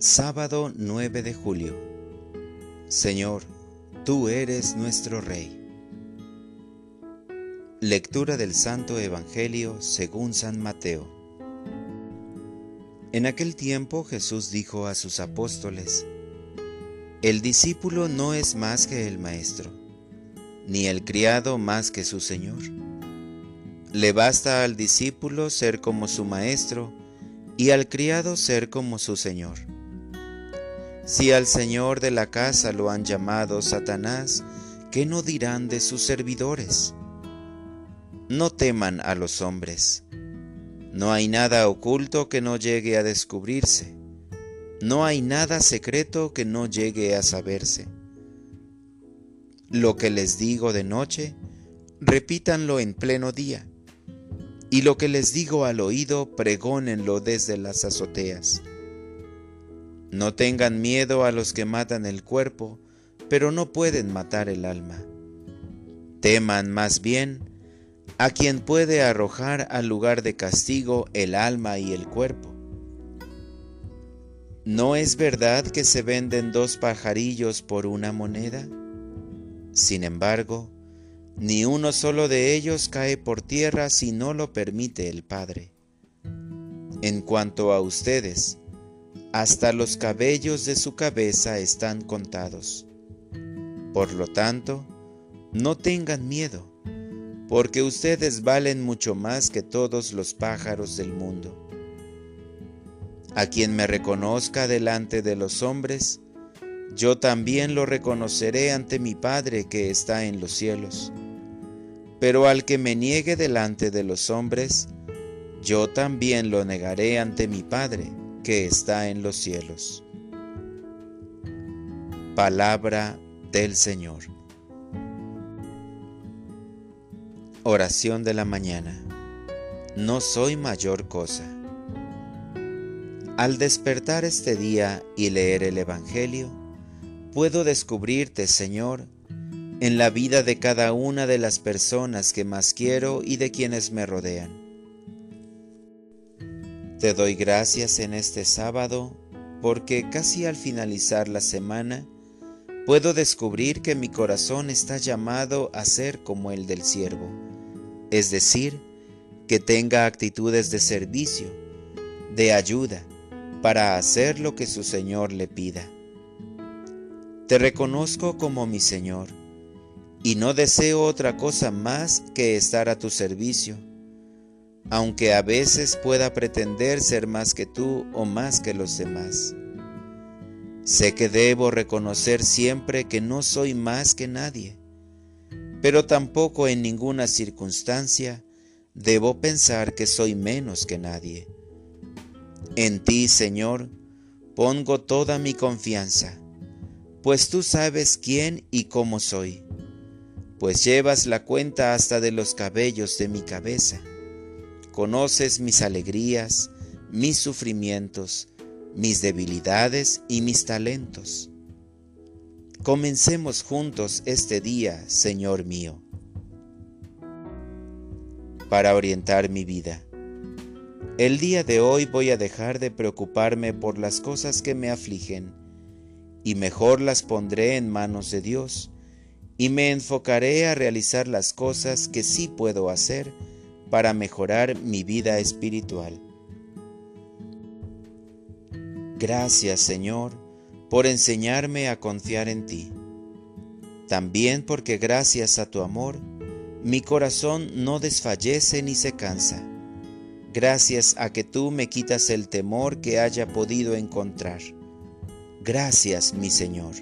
Sábado 9 de julio. Señor, tú eres nuestro Rey. Lectura del Santo Evangelio según San Mateo. En aquel tiempo Jesús dijo a sus apóstoles, El discípulo no es más que el maestro, ni el criado más que su Señor. Le basta al discípulo ser como su maestro y al criado ser como su Señor. Si al Señor de la casa lo han llamado Satanás, ¿qué no dirán de sus servidores? No teman a los hombres. No hay nada oculto que no llegue a descubrirse. No hay nada secreto que no llegue a saberse. Lo que les digo de noche, repítanlo en pleno día. Y lo que les digo al oído, pregónenlo desde las azoteas. No tengan miedo a los que matan el cuerpo, pero no pueden matar el alma. Teman más bien a quien puede arrojar al lugar de castigo el alma y el cuerpo. ¿No es verdad que se venden dos pajarillos por una moneda? Sin embargo, ni uno solo de ellos cae por tierra si no lo permite el Padre. En cuanto a ustedes, hasta los cabellos de su cabeza están contados. Por lo tanto, no tengan miedo, porque ustedes valen mucho más que todos los pájaros del mundo. A quien me reconozca delante de los hombres, yo también lo reconoceré ante mi Padre que está en los cielos. Pero al que me niegue delante de los hombres, yo también lo negaré ante mi Padre que está en los cielos. Palabra del Señor. Oración de la mañana. No soy mayor cosa. Al despertar este día y leer el Evangelio, puedo descubrirte, Señor, en la vida de cada una de las personas que más quiero y de quienes me rodean. Te doy gracias en este sábado porque casi al finalizar la semana puedo descubrir que mi corazón está llamado a ser como el del siervo, es decir, que tenga actitudes de servicio, de ayuda, para hacer lo que su Señor le pida. Te reconozco como mi Señor y no deseo otra cosa más que estar a tu servicio aunque a veces pueda pretender ser más que tú o más que los demás. Sé que debo reconocer siempre que no soy más que nadie, pero tampoco en ninguna circunstancia debo pensar que soy menos que nadie. En ti, Señor, pongo toda mi confianza, pues tú sabes quién y cómo soy, pues llevas la cuenta hasta de los cabellos de mi cabeza Conoces mis alegrías, mis sufrimientos, mis debilidades y mis talentos. Comencemos juntos este día, Señor mío, para orientar mi vida. El día de hoy voy a dejar de preocuparme por las cosas que me afligen y mejor las pondré en manos de Dios y me enfocaré a realizar las cosas que sí puedo hacer para mejorar mi vida espiritual. Gracias Señor por enseñarme a confiar en ti. También porque gracias a tu amor, mi corazón no desfallece ni se cansa. Gracias a que tú me quitas el temor que haya podido encontrar. Gracias, mi Señor.